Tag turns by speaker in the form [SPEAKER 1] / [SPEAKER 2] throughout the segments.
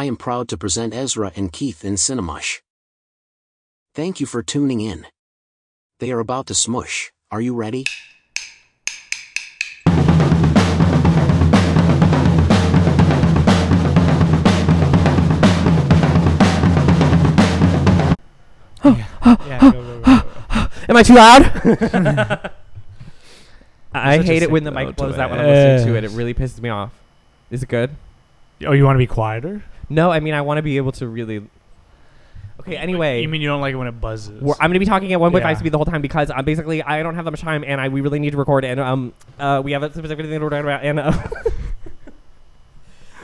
[SPEAKER 1] I am proud to present Ezra and Keith in Cinemush. Thank you for tuning in. They are about to smush. Are you ready?
[SPEAKER 2] Am I too loud? I
[SPEAKER 3] such a
[SPEAKER 2] hate it when
[SPEAKER 3] sick
[SPEAKER 2] the mic
[SPEAKER 3] note
[SPEAKER 2] blows
[SPEAKER 3] to
[SPEAKER 2] out when I'm listening to it. It
[SPEAKER 3] it.
[SPEAKER 2] really pisses me off. Is it good?
[SPEAKER 3] Oh, you want to be quieter?
[SPEAKER 2] No, I mean I want to be able to really. Okay. Anyway,
[SPEAKER 3] You mean you don't like it when it buzzes?
[SPEAKER 2] we're, I'm going to be talking at 1.5
[SPEAKER 3] Yeah.
[SPEAKER 2] speed the whole time because I'm basically I don't have that much time and I we really need to record and um uh we have a specific thing to record about and uh,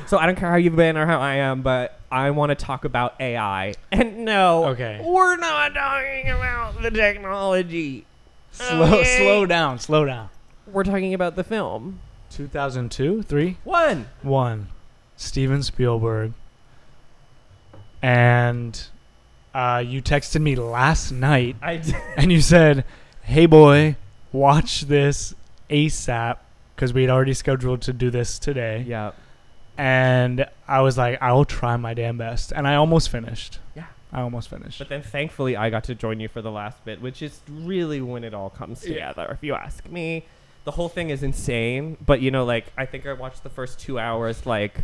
[SPEAKER 2] so I don't care how you've been or how I am but I want to talk about AI and no
[SPEAKER 3] Okay.
[SPEAKER 2] we're not talking about the technology
[SPEAKER 3] slow,
[SPEAKER 2] Okay.
[SPEAKER 3] slow down, slow down.
[SPEAKER 2] we're talking about the film
[SPEAKER 3] 2002, three,
[SPEAKER 2] one
[SPEAKER 3] one. Steven Spielberg. And uh, you texted me last night
[SPEAKER 2] I d-
[SPEAKER 3] and you said, "Hey boy, watch this ASAP," because we had already scheduled to do this today.
[SPEAKER 2] yeah
[SPEAKER 3] And I was like, "I will try my damn best," and I almost finished.
[SPEAKER 2] Yeah.
[SPEAKER 3] I almost finished.
[SPEAKER 2] But then thankfully I got to join you for the last bit, which is really when it all comes together, if you ask me. The whole thing is insane, but you know, like I think I watched the first two hours like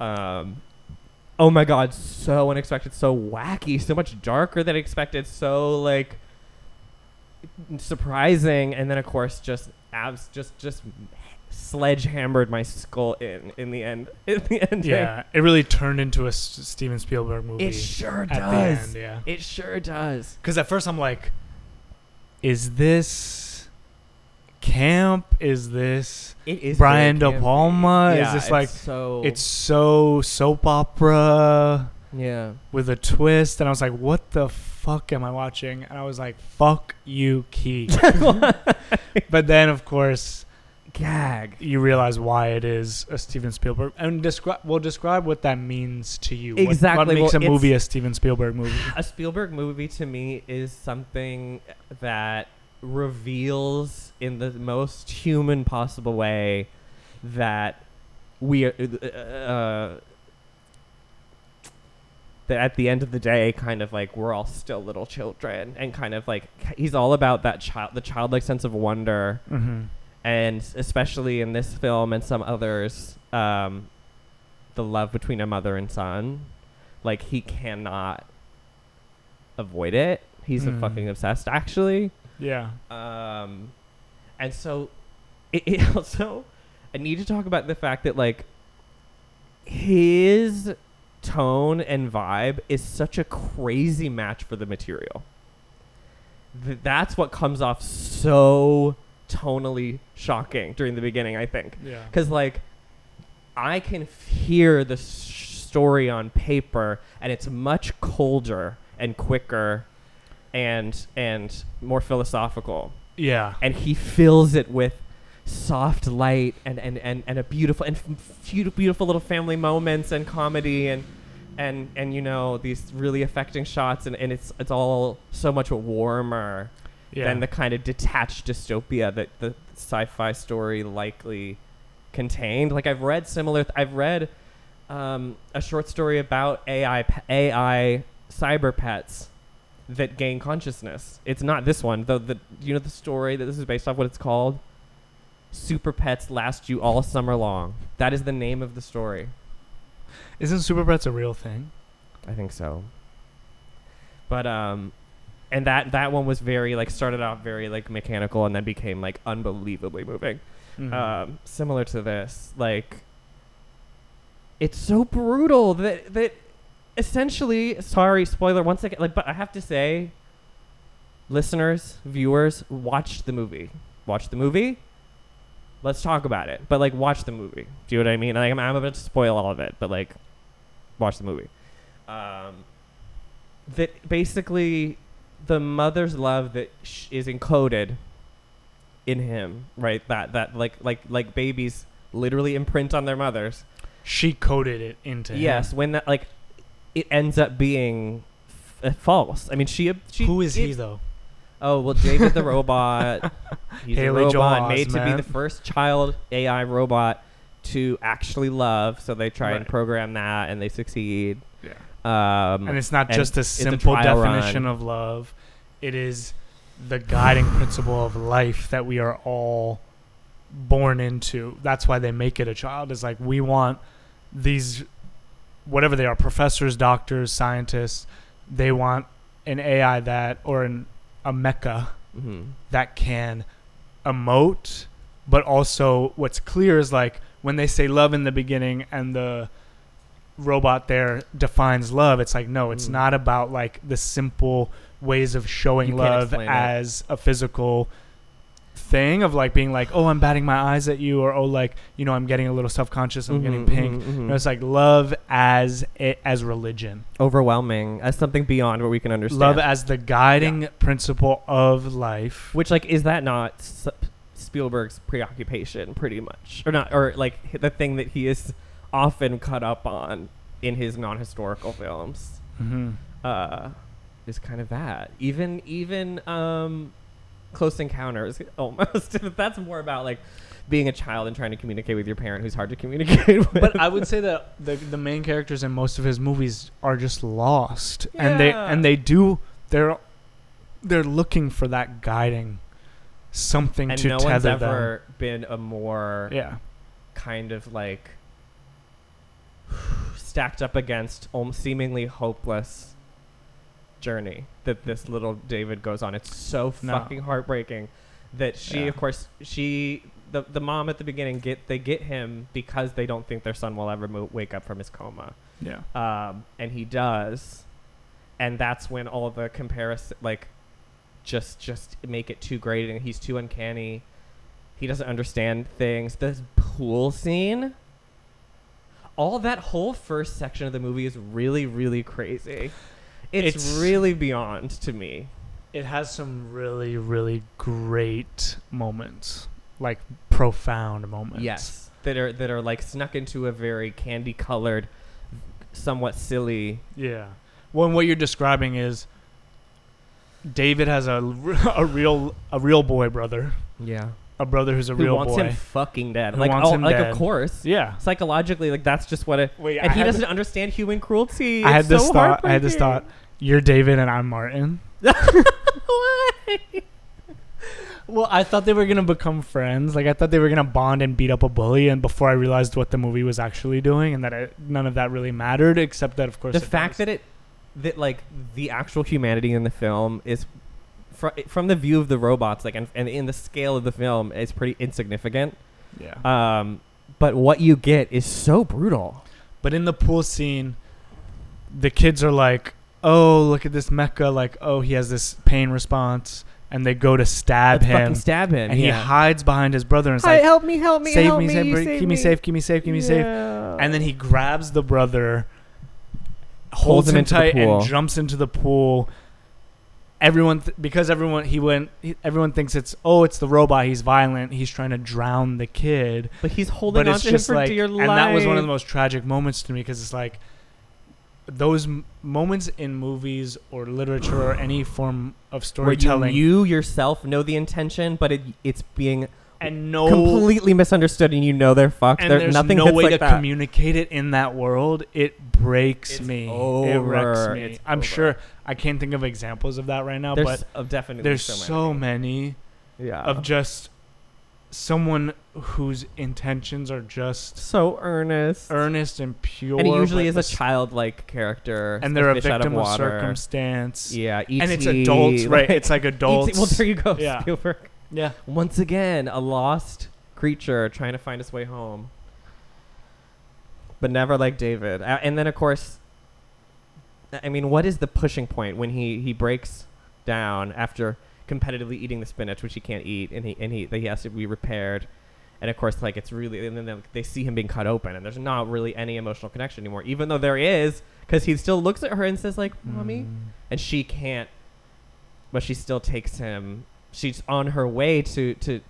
[SPEAKER 2] um oh my god, so unexpected, so wacky, so much darker than expected, so like surprising, and then of course just abs just just sledgehammered my skull in in the end. In the end.
[SPEAKER 3] yeah, it really turned into a S- Steven Spielberg movie.
[SPEAKER 2] It sure does.
[SPEAKER 3] end, yeah.
[SPEAKER 2] It sure does.
[SPEAKER 3] Because at first I'm like, "Is this camp? Is this
[SPEAKER 2] It is
[SPEAKER 3] Brian De. Palma?
[SPEAKER 2] Yeah,
[SPEAKER 3] is this
[SPEAKER 2] it's
[SPEAKER 3] like
[SPEAKER 2] so?
[SPEAKER 3] it's so soap opera
[SPEAKER 2] yeah.
[SPEAKER 3] with a twist?" And I was like, "What the fuck am I watching?" And I was like, "Fuck you, Key." but then, of course,
[SPEAKER 2] Gag.
[SPEAKER 3] you realize why it is a Steven Spielberg, and describe. Well, describe what that means to you. What- What,
[SPEAKER 2] Exactly,
[SPEAKER 3] makes
[SPEAKER 2] well,
[SPEAKER 3] a movie a Steven Spielberg movie?
[SPEAKER 2] A Spielberg movie to me is something that reveals in the most human possible way that we are. Uh, that at the end of the day, kind of like we're all still little children, and kind of like he's all about that child, the childlike sense of wonder
[SPEAKER 3] mm-hmm.
[SPEAKER 2] and especially in this film and some others, um, the love between a mother and son, like he cannot avoid it. He's a
[SPEAKER 3] Mm.
[SPEAKER 2] fucking obsessed, actually.
[SPEAKER 3] Yeah.
[SPEAKER 2] Um, and so, it, it also, I need to talk about the fact that like his tone and vibe is such a crazy match for the material. Th- that's what comes off so tonally shocking during the beginning. I think
[SPEAKER 3] Yeah.
[SPEAKER 2] because like I can hear the s- story on paper, and it's much colder and quicker, and and more philosophical.
[SPEAKER 3] Yeah.
[SPEAKER 2] And he fills it with soft light and and, and, and a beautiful and f- beautiful, beautiful little family moments and comedy and and and you know these really affecting shots and, and it's it's all so much warmer
[SPEAKER 3] Yeah.
[SPEAKER 2] than the kind of detached dystopia that the sci-fi story likely contained. Like I've read similar. Th- I've read um, a short story about AI AI cyber pets that gain consciousness. It's not this one though. The you know the story that this is based off. What it's called? Super pets last you all summer long. That is the name of the story.
[SPEAKER 3] Isn't Super Pets a real thing?
[SPEAKER 2] I think so. But um and that that one was very like started off very like mechanical and then became like unbelievably moving.
[SPEAKER 3] Mhm.
[SPEAKER 2] Um similar to this. Like it's so brutal that that essentially sorry spoiler once again like but I have to say listeners, viewers, watch the movie. Watch the movie. Let's talk about it. But like watch the movie. Do you know what I mean? Like I'm, I'm about to spoil all of it, but like watch the movie. Um, that basically the mother's love that sh- is encoded in him, right? That that like like like babies literally imprint on their mothers.
[SPEAKER 3] she coded it into him.
[SPEAKER 2] Yes, when that like it ends up being f- uh, false. I mean, she she
[SPEAKER 3] Who is he though?
[SPEAKER 2] Oh well, David the robot. He's
[SPEAKER 3] Haley
[SPEAKER 2] a
[SPEAKER 3] Joel
[SPEAKER 2] robot made to be the first child AI robot to actually love, so they try and program that, and they succeed.
[SPEAKER 3] Yeah.
[SPEAKER 2] Um,
[SPEAKER 3] and it's not
[SPEAKER 2] and
[SPEAKER 3] just a
[SPEAKER 2] it's a
[SPEAKER 3] simple definition
[SPEAKER 2] run.
[SPEAKER 3] of love it is the guiding principle of life that we are all born into that's why they make it a child is like we want these whatever they are professors doctors scientists they want an ai that or an a mecha
[SPEAKER 2] mhm.
[SPEAKER 3] that can emote, but also what's clear is like when they say love in the beginning and the robot there defines love, it's like no, it's
[SPEAKER 2] Mm.
[SPEAKER 3] not about like the simple ways of showing
[SPEAKER 2] You
[SPEAKER 3] love
[SPEAKER 2] explain it.
[SPEAKER 3] as a physical thing of like being like, oh, I'm batting my eyes at you, or oh, like you know, I'm getting a little self conscious, I'm getting
[SPEAKER 2] Mhm,
[SPEAKER 3] pink.
[SPEAKER 2] mhm, mhm.
[SPEAKER 3] No, it's like love as it as religion,
[SPEAKER 2] overwhelming as something beyond what we can understand.
[SPEAKER 3] love as the guiding principle of life.
[SPEAKER 2] Which like is that not Spielberg's preoccupation pretty much, or not, or like the thing that he is often cut up on in his non-historical films?
[SPEAKER 3] Mm-hmm.
[SPEAKER 2] uh, is kind of that. Even even um, Close Encounters almost. that's more about like being a child and trying to communicate with your parent who's hard to communicate with.
[SPEAKER 3] but I would say that the the main characters in most of his movies are just lost, and they and they do they're they're looking for that guiding something
[SPEAKER 2] and
[SPEAKER 3] to
[SPEAKER 2] no one's
[SPEAKER 3] tether
[SPEAKER 2] ever been a more.
[SPEAKER 3] Yeah,
[SPEAKER 2] kind of like stacked up against seemingly hopeless journey that this little David goes on. It's so
[SPEAKER 3] No.
[SPEAKER 2] fucking heartbreaking that she,
[SPEAKER 3] Yeah.
[SPEAKER 2] of course, she the the mom at the beginning get they get him because they don't think their son will ever mo- wake up from his coma,
[SPEAKER 3] yeah,
[SPEAKER 2] um, and he does, and that's when all the comparison like just just make it too great and he's too uncanny. He doesn't understand things. The pool scene, all that whole first section of the movie is really really crazy. It's,
[SPEAKER 3] It's-
[SPEAKER 2] really beyond to me.
[SPEAKER 3] it has some really really great moments, like profound moments.
[SPEAKER 2] Yes, that are that are like snuck into a very candy colored, somewhat silly.
[SPEAKER 3] yeah. When what you're describing is David has a a real a real boy brother,
[SPEAKER 2] Yeah,
[SPEAKER 3] a brother who's a
[SPEAKER 2] who
[SPEAKER 3] real
[SPEAKER 2] wants
[SPEAKER 3] boy.
[SPEAKER 2] him fucking dead?
[SPEAKER 3] Who
[SPEAKER 2] like,
[SPEAKER 3] wants
[SPEAKER 2] oh,
[SPEAKER 3] him
[SPEAKER 2] like
[SPEAKER 3] dead.
[SPEAKER 2] of course.
[SPEAKER 3] yeah,
[SPEAKER 2] Psychologically, like that's just what it.
[SPEAKER 3] Wait,
[SPEAKER 2] and
[SPEAKER 3] I
[SPEAKER 2] he
[SPEAKER 3] had-
[SPEAKER 2] doesn't understand human cruelty.
[SPEAKER 3] I had
[SPEAKER 2] It's
[SPEAKER 3] this
[SPEAKER 2] so
[SPEAKER 3] thought. I had this thought. You're David and I'm Martin.
[SPEAKER 2] Why?
[SPEAKER 3] Well, I thought they were gonna become friends. Like I thought they were gonna bond and beat up a bully. And before I realized what the movie was actually doing, and that it, none of that really mattered, except that of course
[SPEAKER 2] the fact that it, that like the actual humanity in the film is, fr- from the view of the robots, like and, and in the scale of the film, it's pretty insignificant.
[SPEAKER 3] yeah.
[SPEAKER 2] Um, but what you get is so brutal.
[SPEAKER 3] But in the pool scene, the kids are like, "Oh, look at this mecha! Like, oh, he has this pain response," and they go to stab
[SPEAKER 2] Let's
[SPEAKER 3] him,
[SPEAKER 2] stab him.
[SPEAKER 3] and he hides behind his brother and is
[SPEAKER 2] Hi,
[SPEAKER 3] like,
[SPEAKER 2] help me, help me,
[SPEAKER 3] "Save
[SPEAKER 2] help
[SPEAKER 3] me,
[SPEAKER 2] me,
[SPEAKER 3] save
[SPEAKER 2] you
[SPEAKER 3] me,
[SPEAKER 2] save
[SPEAKER 3] keep me safe, keep me safe, keep me safe." And then he grabs the brother,
[SPEAKER 2] Holds
[SPEAKER 3] holds
[SPEAKER 2] him
[SPEAKER 3] him tight, and jumps into the pool. Everyone, th- because everyone he went, he, everyone thinks it's oh, it's the robot. He's violent. He's trying to drown the kid.
[SPEAKER 2] but he's holding
[SPEAKER 3] but
[SPEAKER 2] on to him for
[SPEAKER 3] like,
[SPEAKER 2] dear
[SPEAKER 3] and
[SPEAKER 2] life.
[SPEAKER 3] that was one of the most tragic moments to me because it's like those m- moments in movies or literature or any form of
[SPEAKER 2] where
[SPEAKER 3] storytelling,
[SPEAKER 2] you, you yourself know the intention, but it, it's being
[SPEAKER 3] and no
[SPEAKER 2] completely misunderstood, and you know they're fucked.
[SPEAKER 3] and
[SPEAKER 2] There,
[SPEAKER 3] there's
[SPEAKER 2] nothing
[SPEAKER 3] no way
[SPEAKER 2] like
[SPEAKER 3] to
[SPEAKER 2] that.
[SPEAKER 3] communicate it in that world. It breaks
[SPEAKER 2] It's
[SPEAKER 3] me. It wrecks me.
[SPEAKER 2] It's
[SPEAKER 3] I'm
[SPEAKER 2] over.
[SPEAKER 3] sure I can't think of examples of that right now,
[SPEAKER 2] There's
[SPEAKER 3] but
[SPEAKER 2] definitely
[SPEAKER 3] there's
[SPEAKER 2] so,
[SPEAKER 3] so
[SPEAKER 2] many.
[SPEAKER 3] many
[SPEAKER 2] yeah
[SPEAKER 3] of just someone whose intentions are just
[SPEAKER 2] so earnest.
[SPEAKER 3] earnest and pure.
[SPEAKER 2] and he usually is a childlike character,
[SPEAKER 3] and they're a victim of,
[SPEAKER 2] water.
[SPEAKER 3] circumstance.
[SPEAKER 2] Yeah,
[SPEAKER 3] and it's
[SPEAKER 2] E.T.,
[SPEAKER 3] adults, right?
[SPEAKER 2] like-
[SPEAKER 3] It's like adults.
[SPEAKER 2] E.T. Well, there you go,
[SPEAKER 3] Yeah.
[SPEAKER 2] Spielberg.
[SPEAKER 3] Yeah,
[SPEAKER 2] Once again, a lost creature trying to find his way home, but never like David. A- And then, of course, I mean, what is the pushing point when he he breaks down after competitively eating the spinach, which he can't eat, and he and he that he has to be repaired. And of course, like it's really, and then they- they see him being cut open, and there's not really any emotional connection anymore, even though there is, because he still looks at her and says like, "Mommy,"
[SPEAKER 3] Mm.
[SPEAKER 2] and she can't but she still takes him she's on her way to to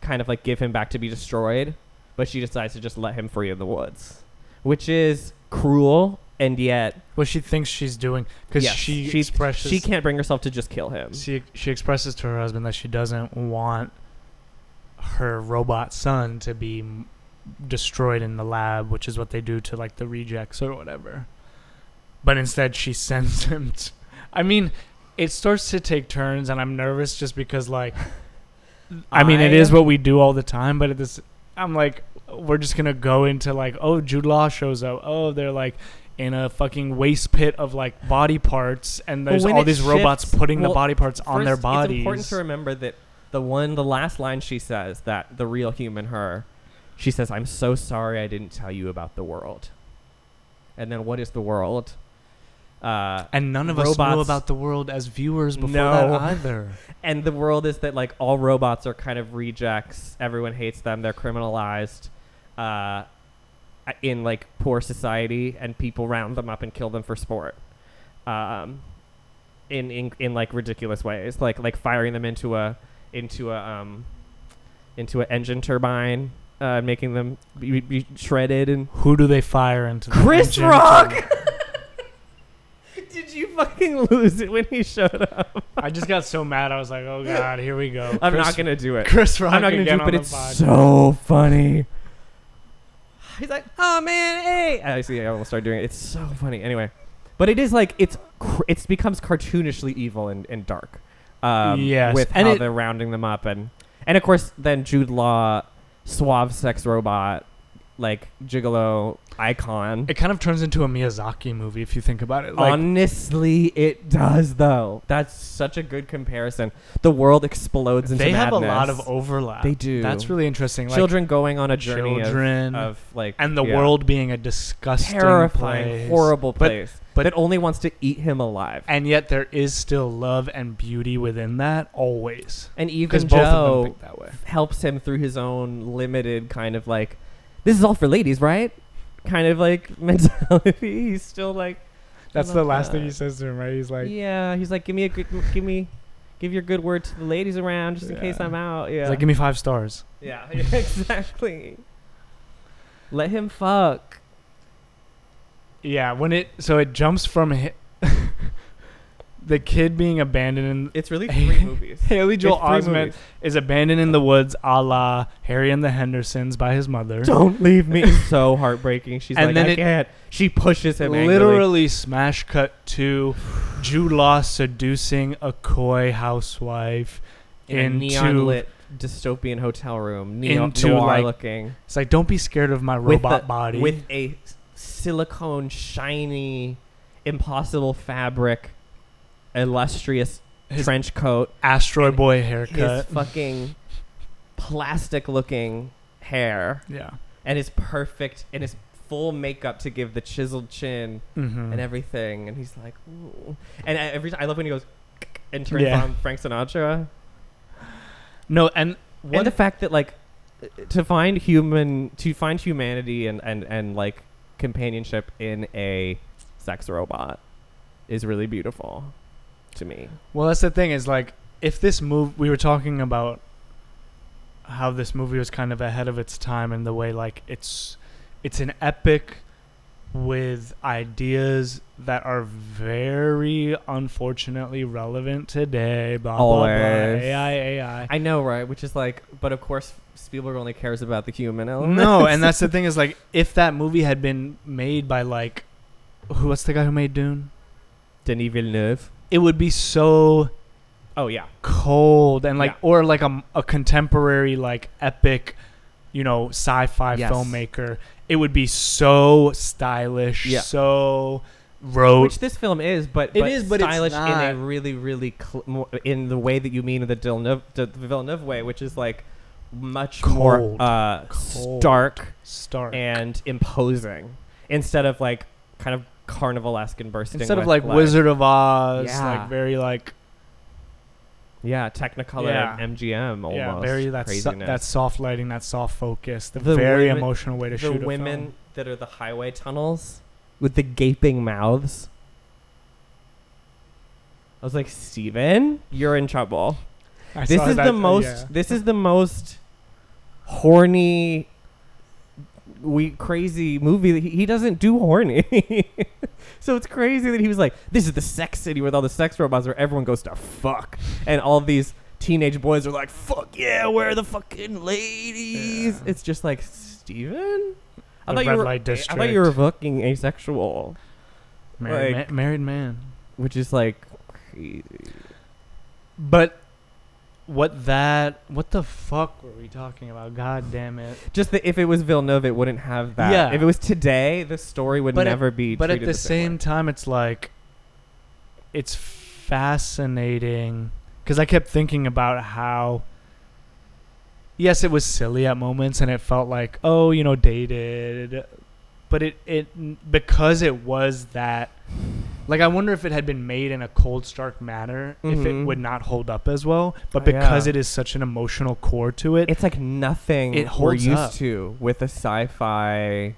[SPEAKER 2] kind of like give him back to be destroyed but she decides to just let him free in the woods which is cruel and yet
[SPEAKER 3] What she thinks she's doing because
[SPEAKER 2] yes,
[SPEAKER 3] she
[SPEAKER 2] she's-
[SPEAKER 3] expresses
[SPEAKER 2] she can't bring herself to just kill him
[SPEAKER 3] she she expresses to her husband that she doesn't want her robot son to be destroyed in the lab, which is what they do to like the rejects or whatever. But instead, she sends him. T- I mean, it starts to take turns, and I'm nervous just because like, I mean, it is what we do all the time, but at this, I'm like, we're just gonna go into like, oh, Jude Law shows up. Oh, they're like. In a fucking waste pit of like body parts, and there's all these robots putting
[SPEAKER 2] well,
[SPEAKER 3] the body parts on their bodies.
[SPEAKER 2] It's important to remember that the one, the last line she says, that the real human her, she says, "I'm so sorry I didn't tell you about the world." And then what is the world? Uh,
[SPEAKER 3] And none of us
[SPEAKER 2] know
[SPEAKER 3] about the world as viewers before
[SPEAKER 2] No.
[SPEAKER 3] that either.
[SPEAKER 2] and the world is that like all robots are kind of rejects. Everyone hates them. They're criminalized. Uh, in like poor society, and people round them up and kill them for sport. Um, in in in like ridiculous ways, like like firing them into a into a um into an engine turbine, uh, making them be, be shredded and
[SPEAKER 3] Who do they fire into
[SPEAKER 2] Chris Rock.
[SPEAKER 3] to-
[SPEAKER 2] Did you fucking lose it when he showed up?
[SPEAKER 3] I just got so mad. I was like, "Oh God, here we go."
[SPEAKER 2] I'm
[SPEAKER 3] Chris,
[SPEAKER 2] not gonna do it.
[SPEAKER 3] Chris Rock
[SPEAKER 2] I'm not gonna
[SPEAKER 3] again
[SPEAKER 2] do it, but
[SPEAKER 3] on
[SPEAKER 2] it's
[SPEAKER 3] pod.
[SPEAKER 2] so funny. He's like, "Oh man, hey!" I see. I will start doing it. It's so funny. Anyway, but it is like it's cr- it's becomes cartoonishly evil and, and dark. Um,
[SPEAKER 3] Yes,
[SPEAKER 2] with
[SPEAKER 3] and
[SPEAKER 2] how
[SPEAKER 3] it-
[SPEAKER 2] they're rounding them up and and of course then Jude Law, suave sex robot, like gigolo icon.
[SPEAKER 3] It kind of turns into a Miyazaki movie if you think about it. Like,
[SPEAKER 2] Honestly, it does though. That's such a good comparison. The world explodes into
[SPEAKER 3] they have a lot of overlap.
[SPEAKER 2] They do.
[SPEAKER 3] That's really interesting. Like,
[SPEAKER 2] children going on a journey of-
[SPEAKER 3] children,
[SPEAKER 2] of, like
[SPEAKER 3] and the
[SPEAKER 2] yeah.
[SPEAKER 3] world being a disgusting,
[SPEAKER 2] terrifying,
[SPEAKER 3] place.
[SPEAKER 2] horrible place
[SPEAKER 3] but-
[SPEAKER 2] that only wants to eat him alive.
[SPEAKER 3] and yet there is still love and beauty within that always.
[SPEAKER 2] And even
[SPEAKER 3] both of them
[SPEAKER 2] Joe
[SPEAKER 3] think that way.
[SPEAKER 2] helps him through his own limited kind of like, this is all for ladies, right? Kind of like mentality. He's still like,
[SPEAKER 3] That's the last thing he says to him, right? He's like,
[SPEAKER 2] yeah. He's like, give me a good, give me, give your good word to the ladies around, just in case I'm out. Yeah.
[SPEAKER 3] he's like, give me five stars.
[SPEAKER 2] yeah. exactly. Let him fuck.
[SPEAKER 3] Yeah, when it so it jumps from hi- the kid being abandoned in
[SPEAKER 2] It's really three movies.
[SPEAKER 3] Haley Joel
[SPEAKER 2] It's three
[SPEAKER 3] Osment
[SPEAKER 2] movies.
[SPEAKER 3] is abandoned in the woods, a la Harry and the Hendersons by his mother.
[SPEAKER 2] Don't leave me. so heartbreaking. She's
[SPEAKER 3] And
[SPEAKER 2] like,
[SPEAKER 3] then
[SPEAKER 2] I
[SPEAKER 3] it-
[SPEAKER 2] can't. She pushes him angrily.
[SPEAKER 3] Literally smash cut to Jude Law seducing a coy housewife
[SPEAKER 2] in a
[SPEAKER 3] into
[SPEAKER 2] neon lit dystopian hotel room, neo-
[SPEAKER 3] into,
[SPEAKER 2] noir
[SPEAKER 3] like,
[SPEAKER 2] looking,
[SPEAKER 3] It's like don't be scared of my
[SPEAKER 2] with
[SPEAKER 3] robot
[SPEAKER 2] the-
[SPEAKER 3] body.
[SPEAKER 2] with a s- silicone, shiny, impossible fabric, illustrious
[SPEAKER 3] His
[SPEAKER 2] trench coat,
[SPEAKER 3] asteroid boy haircut, his
[SPEAKER 2] fucking plastic looking hair,
[SPEAKER 3] yeah.
[SPEAKER 2] and his perfect and his full makeup to give the chiseled chin
[SPEAKER 3] Mm-hmm.
[SPEAKER 2] and everything. And he's like, Ooh. and every time I love when he goes and turns
[SPEAKER 3] Yeah.
[SPEAKER 2] on Frank Sinatra.
[SPEAKER 3] no, and
[SPEAKER 2] and
[SPEAKER 3] one
[SPEAKER 2] the fact that like to find human to find humanity and and and like companionship in a sex robot is really beautiful to me
[SPEAKER 3] Well, that's the thing is like if this move we were talking about how this movie was kind of ahead of its time in the way like it's it's an epic with ideas that are very unfortunately relevant today. Blah blah blah. AI AI.
[SPEAKER 2] i know right which is like but of course spielberg only cares about the human element
[SPEAKER 3] No, and that's the thing is like if that movie had been made by like who what's the guy who made Dune?
[SPEAKER 2] denis villeneuve
[SPEAKER 3] It would be so
[SPEAKER 2] oh yeah
[SPEAKER 3] cold and like
[SPEAKER 2] Yeah.
[SPEAKER 3] or like a, a contemporary like epic you know sci-fi
[SPEAKER 2] Yes.
[SPEAKER 3] filmmaker it would be so stylish
[SPEAKER 2] Yeah.
[SPEAKER 3] so rote
[SPEAKER 2] which this film is but
[SPEAKER 3] It
[SPEAKER 2] but
[SPEAKER 3] is, but it's
[SPEAKER 2] stylish in a really really cl- more, in the way that you mean the Villeneuve, the Villeneuve way which is like much more uh
[SPEAKER 3] Cold.
[SPEAKER 2] stark
[SPEAKER 3] stark
[SPEAKER 2] and imposing instead of like kind of carnival-esque and bursting
[SPEAKER 3] instead of like, wizard of oz
[SPEAKER 2] Yeah.
[SPEAKER 3] like very like
[SPEAKER 2] yeah technicolor
[SPEAKER 3] Yeah.
[SPEAKER 2] mgm almost
[SPEAKER 3] yeah very that so, that soft lighting that soft focus the,
[SPEAKER 2] The
[SPEAKER 3] very
[SPEAKER 2] women-
[SPEAKER 3] emotional way to
[SPEAKER 2] the
[SPEAKER 3] shoot a
[SPEAKER 2] women
[SPEAKER 3] film.
[SPEAKER 2] that are the highway tunnels with the gaping mouths i was like steven you're in trouble
[SPEAKER 3] I
[SPEAKER 2] this is
[SPEAKER 3] that,
[SPEAKER 2] the
[SPEAKER 3] uh,
[SPEAKER 2] most
[SPEAKER 3] yeah.
[SPEAKER 2] this is the most horny we crazy movie that he, he doesn't do horny so it's crazy that he was like this is the sex city with all the sex robots where everyone goes to fuck and all these teenage boys are like fuck yeah where are the fucking ladies
[SPEAKER 3] Yeah.
[SPEAKER 2] it's just like Steven? I
[SPEAKER 3] The
[SPEAKER 2] thought you were. I thought you were fucking asexual,
[SPEAKER 3] Married,
[SPEAKER 2] Like-
[SPEAKER 3] ma- married man.
[SPEAKER 2] which is like crazy.
[SPEAKER 3] But what that? What the fuck were we talking about? God damn it!
[SPEAKER 2] Just that if it was Villeneuve, it wouldn't have that.
[SPEAKER 3] Yeah.
[SPEAKER 2] If it was today, the story would
[SPEAKER 3] But
[SPEAKER 2] never be.
[SPEAKER 3] But at
[SPEAKER 2] treated
[SPEAKER 3] the
[SPEAKER 2] same,
[SPEAKER 3] same time, it's like it's fascinating because I kept thinking about how. Yes, it was silly at moments, and it felt like, oh, you know, dated, but it it because it was that. Like, I wonder if it had been made in a cold, stark manner, if it
[SPEAKER 2] Mhm.
[SPEAKER 3] would not hold up as well. But
[SPEAKER 2] Oh,
[SPEAKER 3] because
[SPEAKER 2] yeah.
[SPEAKER 3] it is such an emotional core to it,
[SPEAKER 2] It's like nothing
[SPEAKER 3] It
[SPEAKER 2] we're used
[SPEAKER 3] up.
[SPEAKER 2] to with a sci-fi.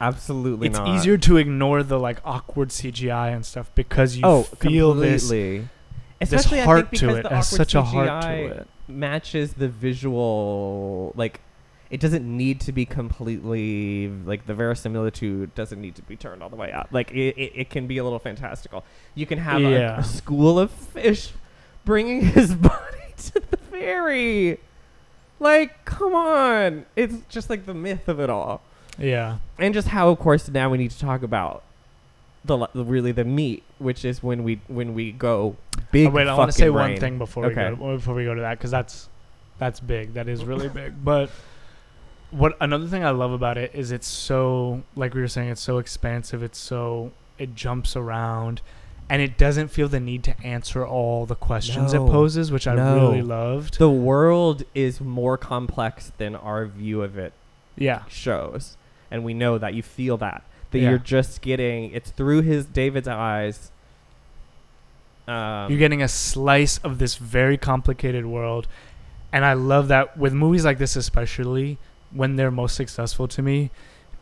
[SPEAKER 2] Absolutely
[SPEAKER 3] it's
[SPEAKER 2] not.
[SPEAKER 3] easier to ignore the like awkward CGI and stuff because you
[SPEAKER 2] oh,
[SPEAKER 3] feel this
[SPEAKER 2] completely.
[SPEAKER 3] this
[SPEAKER 2] Especially, I
[SPEAKER 3] heart
[SPEAKER 2] think
[SPEAKER 3] to
[SPEAKER 2] because
[SPEAKER 3] it.
[SPEAKER 2] awkward
[SPEAKER 3] such a heart
[SPEAKER 2] CGI
[SPEAKER 3] to it.
[SPEAKER 2] matches the visual like it doesn't need to be completely like the verisimilitude doesn't need to be turned all the way up like it, it, it can be a little fantastical you can have a-
[SPEAKER 3] Yeah.
[SPEAKER 2] a, school of fish bringing his body to the fairy like come on it's just like the myth of it all
[SPEAKER 3] Yeah.
[SPEAKER 2] and just how of course now we need to talk about the really the meat which is when we when we go big
[SPEAKER 3] Oh, wait, I want to say one thing before
[SPEAKER 2] Okay.
[SPEAKER 3] we go before we go to that because that's that's big. That is really big. But what another thing I love about it is it's so like we were saying, it's so expansive. It's so it jumps around, and it doesn't feel the need to answer all the questions
[SPEAKER 2] No.
[SPEAKER 3] it poses, which I
[SPEAKER 2] No.
[SPEAKER 3] really loved.
[SPEAKER 2] the world is more complex than our view of it
[SPEAKER 3] yeah.
[SPEAKER 2] shows and we know that you feel that that
[SPEAKER 3] Yeah.
[SPEAKER 2] you're just getting it's through his david's eyes um,
[SPEAKER 3] You're getting a slice of this very complicated world. And I love that with movies like this, especially when they're most successful to me,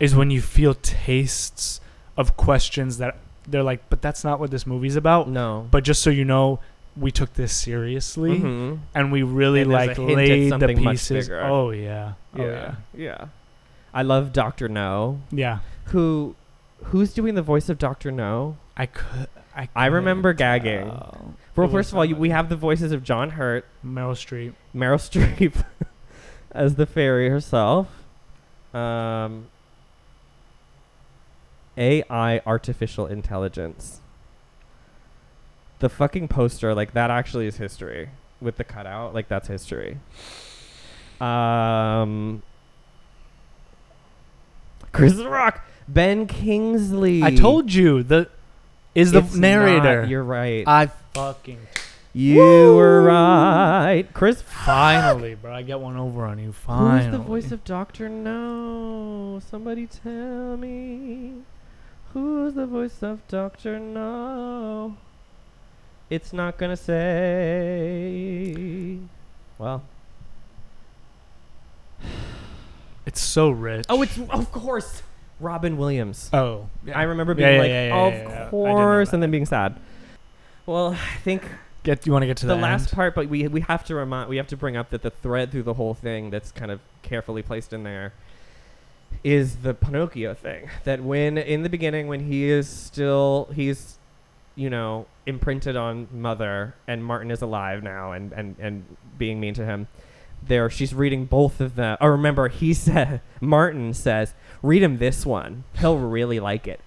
[SPEAKER 3] is when you feel tastes of questions that they're like, but that's not what this movie's about.
[SPEAKER 2] no
[SPEAKER 3] But just so you know, we took this seriously
[SPEAKER 2] Mhm.
[SPEAKER 3] and we really
[SPEAKER 2] And
[SPEAKER 3] like
[SPEAKER 2] a hint at
[SPEAKER 3] laid the pieces. Oh, yeah. Oh,
[SPEAKER 2] yeah
[SPEAKER 3] yeah.
[SPEAKER 2] yeah i love dr know
[SPEAKER 3] Yeah.
[SPEAKER 2] who who's doing the voice of dr know
[SPEAKER 3] I could. I,
[SPEAKER 2] I remember gagging.
[SPEAKER 3] tell.
[SPEAKER 2] well
[SPEAKER 3] It
[SPEAKER 2] first of all you, we have the voices of john hurt
[SPEAKER 3] Meryl Streep.
[SPEAKER 2] meryl streep as the fairy herself. Um ai artificial intelligence. The fucking poster like that actually is history with the cutout like that's history. Um chris rock ben kingsley.
[SPEAKER 3] I told you the is the
[SPEAKER 2] It's not-
[SPEAKER 3] narrator.
[SPEAKER 2] you're right.
[SPEAKER 3] I fucking
[SPEAKER 2] you were right chris
[SPEAKER 3] finally, bro. I get one over on you. Finally.
[SPEAKER 2] Who's the voice of Doctor Know? Somebody tell me. Who's the voice of Doctor Know? It's not gonna say. Well.
[SPEAKER 3] It's so rich.
[SPEAKER 2] Oh, it's of course Robin Williams.
[SPEAKER 3] oh.
[SPEAKER 2] I remember being
[SPEAKER 3] yeah,
[SPEAKER 2] like,
[SPEAKER 3] yeah, yeah,
[SPEAKER 2] of
[SPEAKER 3] yeah, yeah. I did know
[SPEAKER 2] course, and then being sad. Well, I think
[SPEAKER 3] Get you want to get to
[SPEAKER 2] the
[SPEAKER 3] the,
[SPEAKER 2] last
[SPEAKER 3] end?
[SPEAKER 2] part, but we we have to remind we have to bring up that the thread through the whole thing that's kind of carefully placed in there is the Pinocchio thing. That when in the beginning, when he is still he's you know imprinted on mother, and Martin is alive now, and and and being mean to him. There, she's reading both of them. Oh, remember, he said Martin says, "Read him this one. He'll really like it."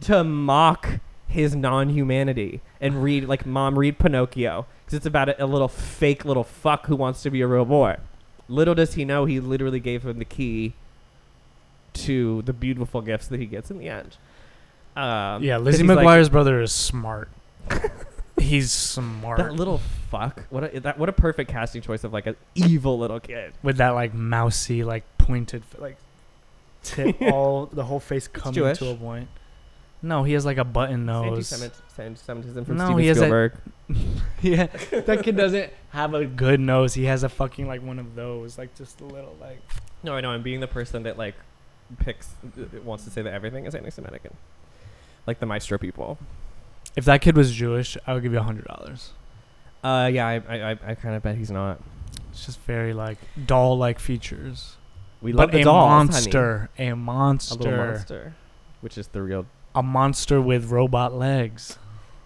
[SPEAKER 2] To mock his non-humanity and read like mom read pinocchio. Because it's about a, a little fake little fuck who wants to be a real boy. Little does he know he literally gave him the key to the beautiful gifts that he gets in the end. Um,
[SPEAKER 3] Yeah, Lizzie
[SPEAKER 2] he's like,
[SPEAKER 3] McGuire's brother is smart. He's smart.
[SPEAKER 2] That little fuck. What a, that what a perfect casting choice of like an evil little kid.
[SPEAKER 3] With that like mousy, like pointed, like tip, all the whole face coming to a point. No, he has like a button nose.
[SPEAKER 2] Anti-Semit- anti-Semitism from
[SPEAKER 3] No,
[SPEAKER 2] Steven
[SPEAKER 3] he has a-
[SPEAKER 2] Spielberg.
[SPEAKER 3] yeah, that kid doesn't have a good nose. He has a fucking like one of those, like just a little like.
[SPEAKER 2] No, I know. I'm being the person that like picks wants to say that everything is anti-Semitic, and, like the Maestro people.
[SPEAKER 3] If that kid was Jewish, I would give you a hundred dollars.
[SPEAKER 2] Uh, yeah, I I, I, I kind of bet he's not.
[SPEAKER 3] It's just very like doll-like features.
[SPEAKER 2] We
[SPEAKER 3] but
[SPEAKER 2] love the
[SPEAKER 3] a
[SPEAKER 2] dolls,
[SPEAKER 3] monster, a
[SPEAKER 2] a
[SPEAKER 3] monster, a
[SPEAKER 2] little monster, which is the real.
[SPEAKER 3] A monster with robot legs.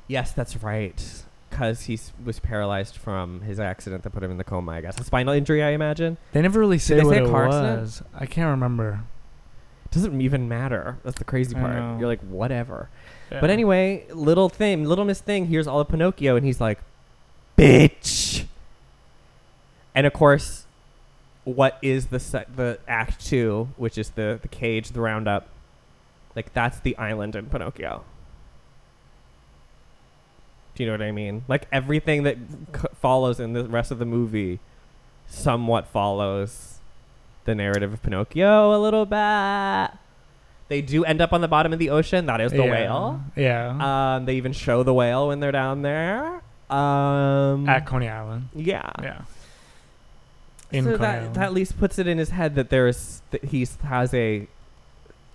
[SPEAKER 2] Yes, that's right. because he s- was paralyzed from his accident that put him in the coma. I guess a spinal injury. I imagine
[SPEAKER 3] They never really say
[SPEAKER 2] they
[SPEAKER 3] what
[SPEAKER 2] say
[SPEAKER 3] it
[SPEAKER 2] car accident?
[SPEAKER 3] was. I can't remember.
[SPEAKER 2] doesn't even matter. That's the crazy
[SPEAKER 3] I
[SPEAKER 2] part. You're like whatever.
[SPEAKER 3] Yeah.
[SPEAKER 2] But anyway, little thing, little Miss Thing hears all of Pinocchio, and he's like, "Bitch." And of course, what is the se- the Act Two, which is the the cage, the roundup? Like that's the island in Pinocchio. Do you know what I mean? Like everything that c- follows in the rest of the movie, somewhat follows the narrative of Pinocchio a little bit. They do end up on the bottom of the ocean. That is the
[SPEAKER 3] yeah.
[SPEAKER 2] whale.
[SPEAKER 3] Yeah.
[SPEAKER 2] Um, they even show the whale when they're down there. Um,
[SPEAKER 3] At Coney Island.
[SPEAKER 2] yeah.
[SPEAKER 3] Yeah. In
[SPEAKER 2] so
[SPEAKER 3] Coney
[SPEAKER 2] that
[SPEAKER 3] Island.
[SPEAKER 2] that at least puts it in his head that there's that he's has a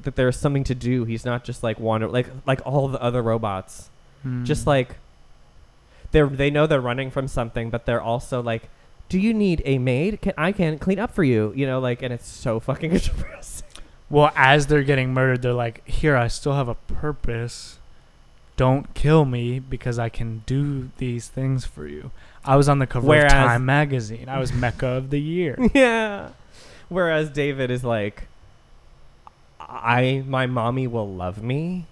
[SPEAKER 2] that there's something to do. He's not just like wander like like all the other robots.
[SPEAKER 3] Hmm.
[SPEAKER 2] Just like they're they know they're running from something, but they're also like, do you need a maid? Can I can clean up for you? You know, like, and it's so fucking depressing.
[SPEAKER 3] Well, as they're getting murdered, they're like, "Here, I still have a purpose. Don't kill me because I can do these things for you." I was on the cover
[SPEAKER 2] Whereas-
[SPEAKER 3] of Time magazine. I was Mecha of the year.
[SPEAKER 2] yeah. Whereas David is like, I my mommy will love me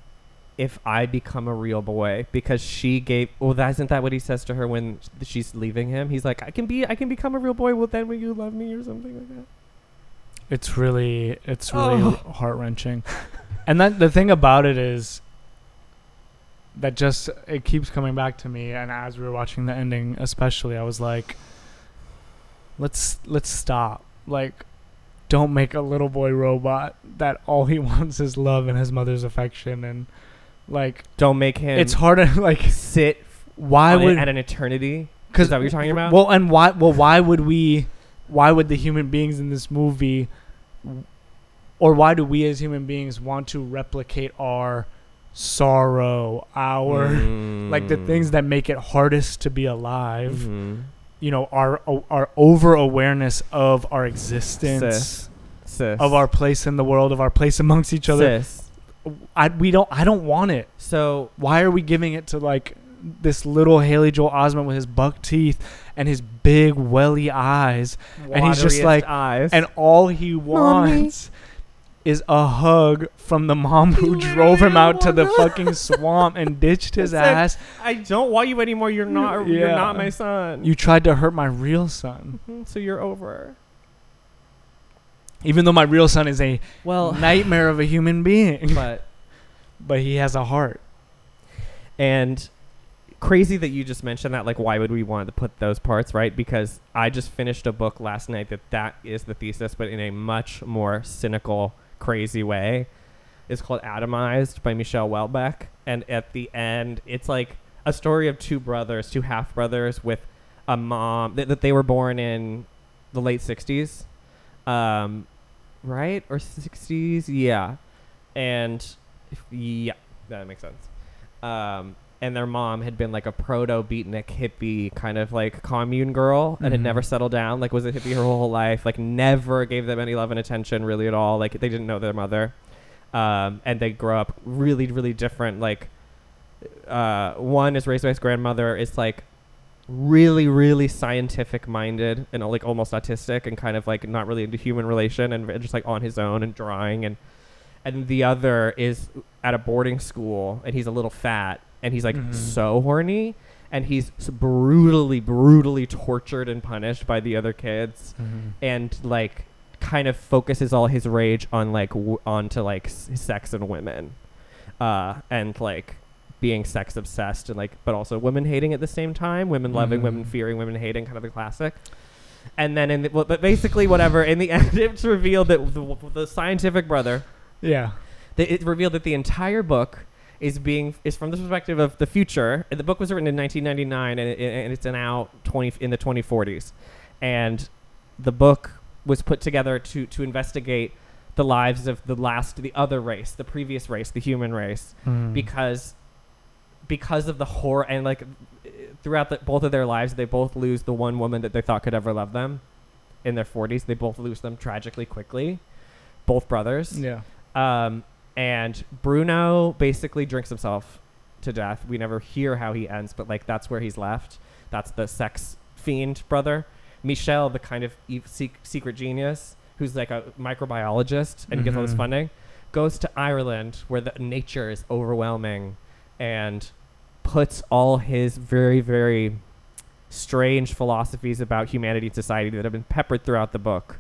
[SPEAKER 2] if I become a real boy because she gave. Well, that isn't that what he says to her when she's leaving him? He's like, I can be, I can become a real boy. Well, then will you love me or something like that?
[SPEAKER 3] It's really, it's oh. really
[SPEAKER 2] Oh.
[SPEAKER 3] heart wrenching. And that the thing about it is that just it keeps coming back to me. And as we were watching the ending, especially, I was like, let's let's stop. Like, don't make a little boy robot that all he wants is love and his mother's affection. And like,
[SPEAKER 2] Don't make him.
[SPEAKER 3] it's hard to like.
[SPEAKER 2] sit.
[SPEAKER 3] Why would
[SPEAKER 2] at an eternity?
[SPEAKER 3] Cause
[SPEAKER 2] Is that what you're talking about?
[SPEAKER 3] Well, and why? Well, why would we? Why would the human beings in this movie, or why do we as human beings want to replicate our sorrow, our like the things that make it hardest to be alive?
[SPEAKER 2] Mhm.
[SPEAKER 3] You know, our our over awareness of our existence,
[SPEAKER 2] Sis. Sis.
[SPEAKER 3] of our place in the world, of our place amongst each other.
[SPEAKER 2] Sis.
[SPEAKER 3] I we don't. I don't want it.
[SPEAKER 2] So
[SPEAKER 3] Why are we giving it to like this little Haley Joel Osment with his buck teeth and his big welly eyes, And he's just
[SPEAKER 2] wateriest
[SPEAKER 3] like-
[SPEAKER 2] eyes.
[SPEAKER 3] and all he wants is a hug from the mom who drove him out to the fucking swamp and ditched his
[SPEAKER 2] like,
[SPEAKER 3] ass.
[SPEAKER 2] I don't want you anymore. You're not.
[SPEAKER 3] Yeah.
[SPEAKER 2] You're not my son.
[SPEAKER 3] You tried to hurt my real son,
[SPEAKER 2] Mhm, so you're over.
[SPEAKER 3] even though my real son is a
[SPEAKER 2] Well,
[SPEAKER 3] nightmare of a human being,
[SPEAKER 2] but
[SPEAKER 3] but he has a heart.
[SPEAKER 2] and crazy that you just mentioned that. Like, why would we want to put those parts right? Because I just finished a book last night that that is the thesis, but in a much more cynical, crazy way. is called Atomized by Michel Houellebecq, and at the end, it's like a story of two brothers, two half brothers with a mom that, that they were born in the late '60s, um, right? Or '60s, yeah, and yeah, that makes sense. Um, and their mom had been like a proto beatnik hippie kind of like commune girl and had
[SPEAKER 3] Mhm.
[SPEAKER 2] never settled down like was a hippie her whole life like never gave them any love and attention really at all like they didn't know their mother um, and they grow up really really different like uh, one is raised by his grandmother is like really really scientific minded and like almost autistic and kind of like not really into human relation and just like on his own and drawing and and the other is at a boarding school and he's a little fat and he's like
[SPEAKER 3] Mhm.
[SPEAKER 2] so horny and he's brutally brutally tortured and punished by the other kids and like kind of focuses all his rage on like w- onto like s- sex and women uh and like being sex obsessed and like but also women hating at the same time women loving women
[SPEAKER 3] Mhm.
[SPEAKER 2] fearing women hating kind of the classic and then in the, well, but basically whatever in the end it's revealed that the, the scientific brother
[SPEAKER 3] Yeah.
[SPEAKER 2] it revealed that the entire book is being is from the perspective of the future. The book was written in 1999, and, it, and it's now 20 in the 2040s. And the book was put together to to investigate the lives of the last, the other race, the previous race, the human race,
[SPEAKER 3] Mm.
[SPEAKER 2] because because of the horror and like throughout the, both of their lives, they both lose the one woman that they thought could ever love them. In their 40s, they both lose them tragically quickly. Both brothers.
[SPEAKER 3] yeah.
[SPEAKER 2] Um, and Bruno basically drinks himself to death. We never hear how he ends, but like that's where he's left. That's the sex fiend brother. Michel, the kind of e- secret genius who's like a microbiologist and gets all this
[SPEAKER 3] Mhm.
[SPEAKER 2] funding, goes to Ireland where the nature is overwhelming and puts all his very, very strange philosophies about humanity and society that have been peppered throughout the book.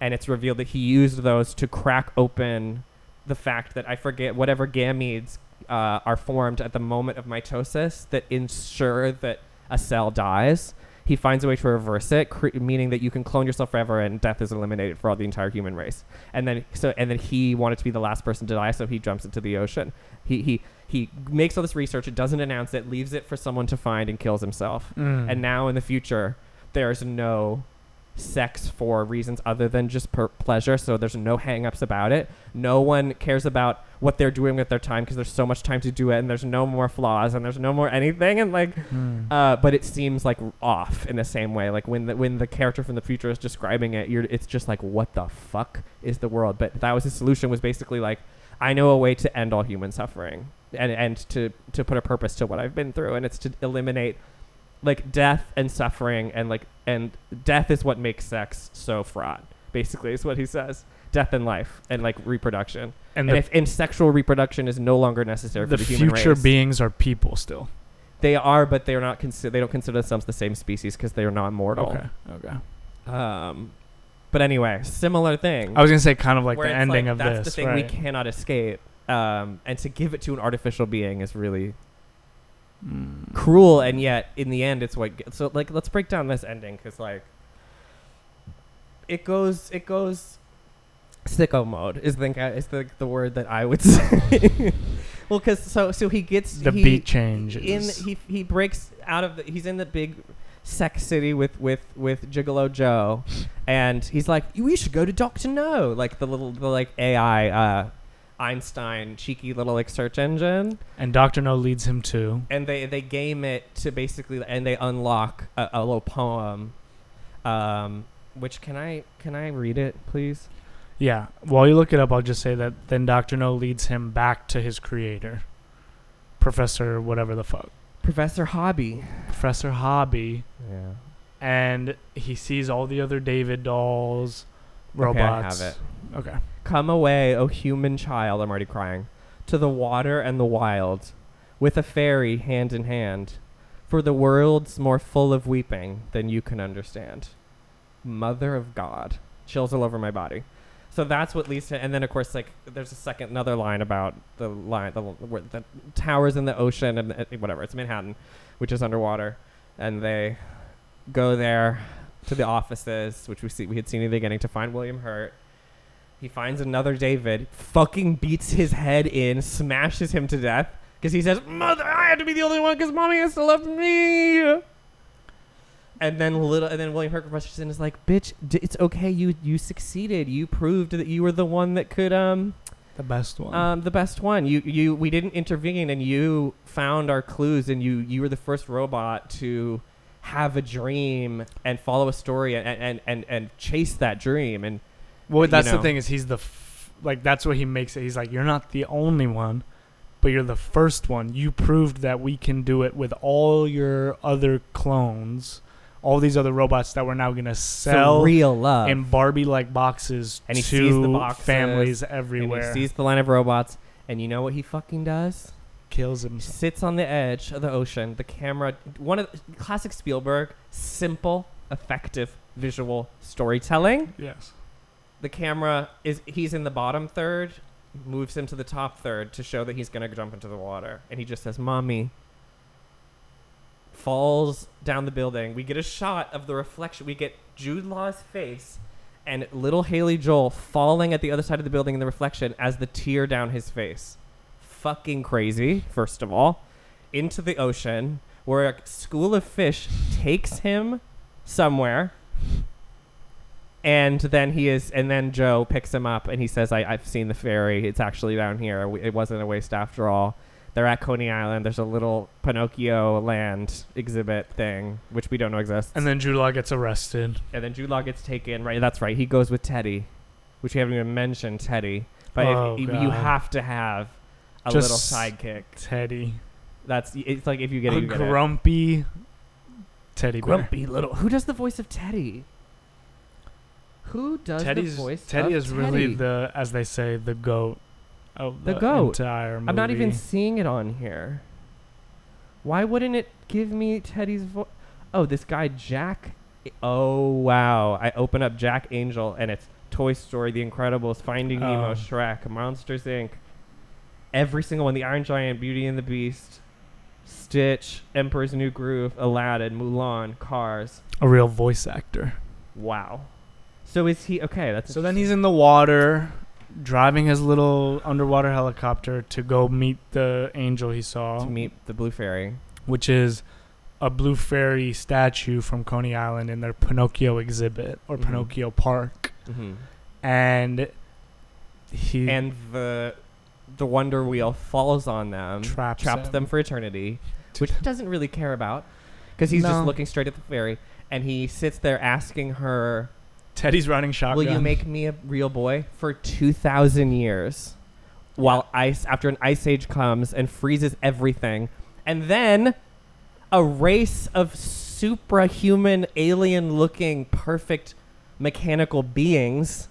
[SPEAKER 2] And it's revealed that he used those to crack open the fact that I forget whatever gametes uh, are formed at the moment of mitosis that ensure that a cell dies. He finds a way to reverse it, cre- meaning that you can clone yourself forever and death is eliminated for all the entire human race. And then so and then he wanted to be the last person to die, so he jumps into the ocean. He he he makes all this research, it doesn't announce it, leaves it for someone to find and kills himself.
[SPEAKER 3] Mm.
[SPEAKER 2] And now in the future, there's no sex for reasons other than just per pleasure. So there's no hang-ups about it. No one cares about what they're doing with their time because there's so much time to do it, and there's no more flaws, and there's no more anything. And like,
[SPEAKER 3] Mm.
[SPEAKER 2] uh, but it seems like off in the same way. Like when the when the character from the future is describing it, you're it's just like, what the fuck is the world? But that was his solution. Was basically like, I know a way to end all human suffering and and to to put a purpose to what I've been through, and it's to eliminate like death and suffering and like and death is what makes sex so fraught. Basically, is what he says. Death and life and like reproduction.
[SPEAKER 3] and
[SPEAKER 2] And,
[SPEAKER 3] the,
[SPEAKER 2] if and sexual reproduction is no longer necessary
[SPEAKER 3] the
[SPEAKER 2] for the human
[SPEAKER 3] future
[SPEAKER 2] race.
[SPEAKER 3] beings are people still.
[SPEAKER 2] They are, but they're not consider. They don't consider themselves the same species because they are not mortal.
[SPEAKER 3] Okay. Okay.
[SPEAKER 2] Um, but anyway, similar thing.
[SPEAKER 3] I was gonna say kind of like the ending
[SPEAKER 2] like,
[SPEAKER 3] of
[SPEAKER 2] that's
[SPEAKER 3] this, That's
[SPEAKER 2] the thing
[SPEAKER 3] right?
[SPEAKER 2] we cannot escape. Um, and to give it to an artificial being is really
[SPEAKER 3] Mm.
[SPEAKER 2] cruel, and yet in the end, it's what. So like, let's break down this ending because like, it goes, it goes. Sicko mode is the is the the word that I would say. well, because so so he gets
[SPEAKER 3] The
[SPEAKER 2] he,
[SPEAKER 3] beat change
[SPEAKER 2] in he he breaks out of the he's in the big sex city with with with Gigolo Joe, and he's like, we should go to Doctor Know, like the little the like AI uh, Einstein cheeky little like search engine,
[SPEAKER 3] and Doctor Know leads him to.
[SPEAKER 2] and they they game it to basically and they unlock a, a little poem, um, which can I can I read it please?
[SPEAKER 3] Yeah. While you look it up, I'll just say that then Doctor Know leads him back to his creator, Professor whatever the fuck,
[SPEAKER 2] Professor Hobby.
[SPEAKER 3] Professor Hobby,
[SPEAKER 2] Yeah.
[SPEAKER 3] and he sees all the other David dolls,
[SPEAKER 2] Okay, I
[SPEAKER 3] robots.
[SPEAKER 2] have it.
[SPEAKER 3] Okay.
[SPEAKER 2] Come away, O human child, I'm already crying, to the water and the wild, with a fairy hand in hand, for the world's more full of weeping than you can understand. Mother of God. Chills all over my body. So that's what leads to, and then of course, like there's a second, another line about the line, the, the towers in the ocean and uh, whatever. It's Manhattan, which is underwater, and they go there to the offices, which we see we had seen in the beginning to find William Hurt. He finds another David, fucking beats his head in, smashes him to death because he says, "Mother, I have to be the only one because mommy has to love me." And then little, and then William Hurt rushes in and is like, "Bitch, d- it's okay. You you succeeded. You proved that you were the one that could um
[SPEAKER 3] The best one.
[SPEAKER 2] um the best one. You you we didn't intervene, and you found our clues, and you you were the first robot to." have a dream and follow a story and and and, and chase that dream and
[SPEAKER 3] well,
[SPEAKER 2] you
[SPEAKER 3] that's the thing is he's the f- like that's what he makes it. He's like, you're not the only one, but you're the first one. You proved that we can do it with all your other clones, all these other robots that we're now gonna
[SPEAKER 2] so
[SPEAKER 3] sell
[SPEAKER 2] real love
[SPEAKER 3] in Barbie-like boxes
[SPEAKER 2] And he
[SPEAKER 3] to
[SPEAKER 2] sees the boxes,
[SPEAKER 3] families
[SPEAKER 2] and
[SPEAKER 3] everywhere.
[SPEAKER 2] he sees the line of robots and you know what he fucking does
[SPEAKER 3] kills him.
[SPEAKER 2] sits on the edge of the ocean the camera one of classic spielberg simple effective visual storytelling
[SPEAKER 3] Yes.
[SPEAKER 2] The camera is he's in the bottom third moves him to the top third to show that he's to jump into the water. And he just says mommy falls down the building. We get a shot of the reflection we get jude law's face and little haley joel falling at the other side of the building in the reflection as the tear down his face. Fucking crazy first of all. Into the ocean where a school of fish takes him somewhere and then he is and then joe picks him up and he says I, i've seen the fairy it's actually down here it wasn't a waste after all they're at coney island there's a little pinocchio land exhibit thing which we don't know exists
[SPEAKER 3] And then Jude Law gets arrested.
[SPEAKER 2] and then jude law gets taken right that's right he goes with teddy which we haven't even mentioned teddy but
[SPEAKER 3] Oh,
[SPEAKER 2] if, you have to have a
[SPEAKER 3] Just
[SPEAKER 2] little sidekick
[SPEAKER 3] Teddy.
[SPEAKER 2] That's it's like if you get
[SPEAKER 3] a
[SPEAKER 2] you get it.
[SPEAKER 3] grumpy teddy bear.
[SPEAKER 2] grumpy little. Who does the voice of Teddy? Who does
[SPEAKER 3] Teddy's
[SPEAKER 2] the voice
[SPEAKER 3] Teddy is really the, as they say, the goat of
[SPEAKER 2] The
[SPEAKER 3] the,
[SPEAKER 2] goat.
[SPEAKER 3] entire movie.
[SPEAKER 2] I'm not even seeing it on here. Why wouldn't it give me Teddy's voice? Oh, this guy Jack. Oh wow! I open up Jack Angel and it's Toy Story, The Incredibles, Finding oh. Nemo,
[SPEAKER 3] Oh.
[SPEAKER 2] Shrek, Monsters Inc. Every single one: The Iron Giant, Beauty and the Beast, Stitch, Emperor's New Groove, Aladdin, Mulan, Cars.
[SPEAKER 3] a real voice actor.
[SPEAKER 2] Wow. So is he okay? That's
[SPEAKER 3] So then he's in the water, driving his little underwater helicopter to go meet the angel he saw,
[SPEAKER 2] to meet the Blue Fairy.
[SPEAKER 3] which is a blue fairy statue from Coney Island in their Pinocchio exhibit or
[SPEAKER 2] Mhm.
[SPEAKER 3] Pinocchio Park,
[SPEAKER 2] Mm-hmm.
[SPEAKER 3] and he
[SPEAKER 2] and the the Wonder Wheel falls on them,
[SPEAKER 3] Traps
[SPEAKER 2] traps
[SPEAKER 3] him.
[SPEAKER 2] them for eternity, which he doesn't really care about because he's
[SPEAKER 3] No.
[SPEAKER 2] just looking straight at the fairy, and he sits there asking her,
[SPEAKER 3] Teddy's running shotgun.
[SPEAKER 2] "Will you make me a real boy for two thousand years?" While ice after an ice age comes and freezes everything, and then a race of suprahuman, alien-looking, perfect mechanical beings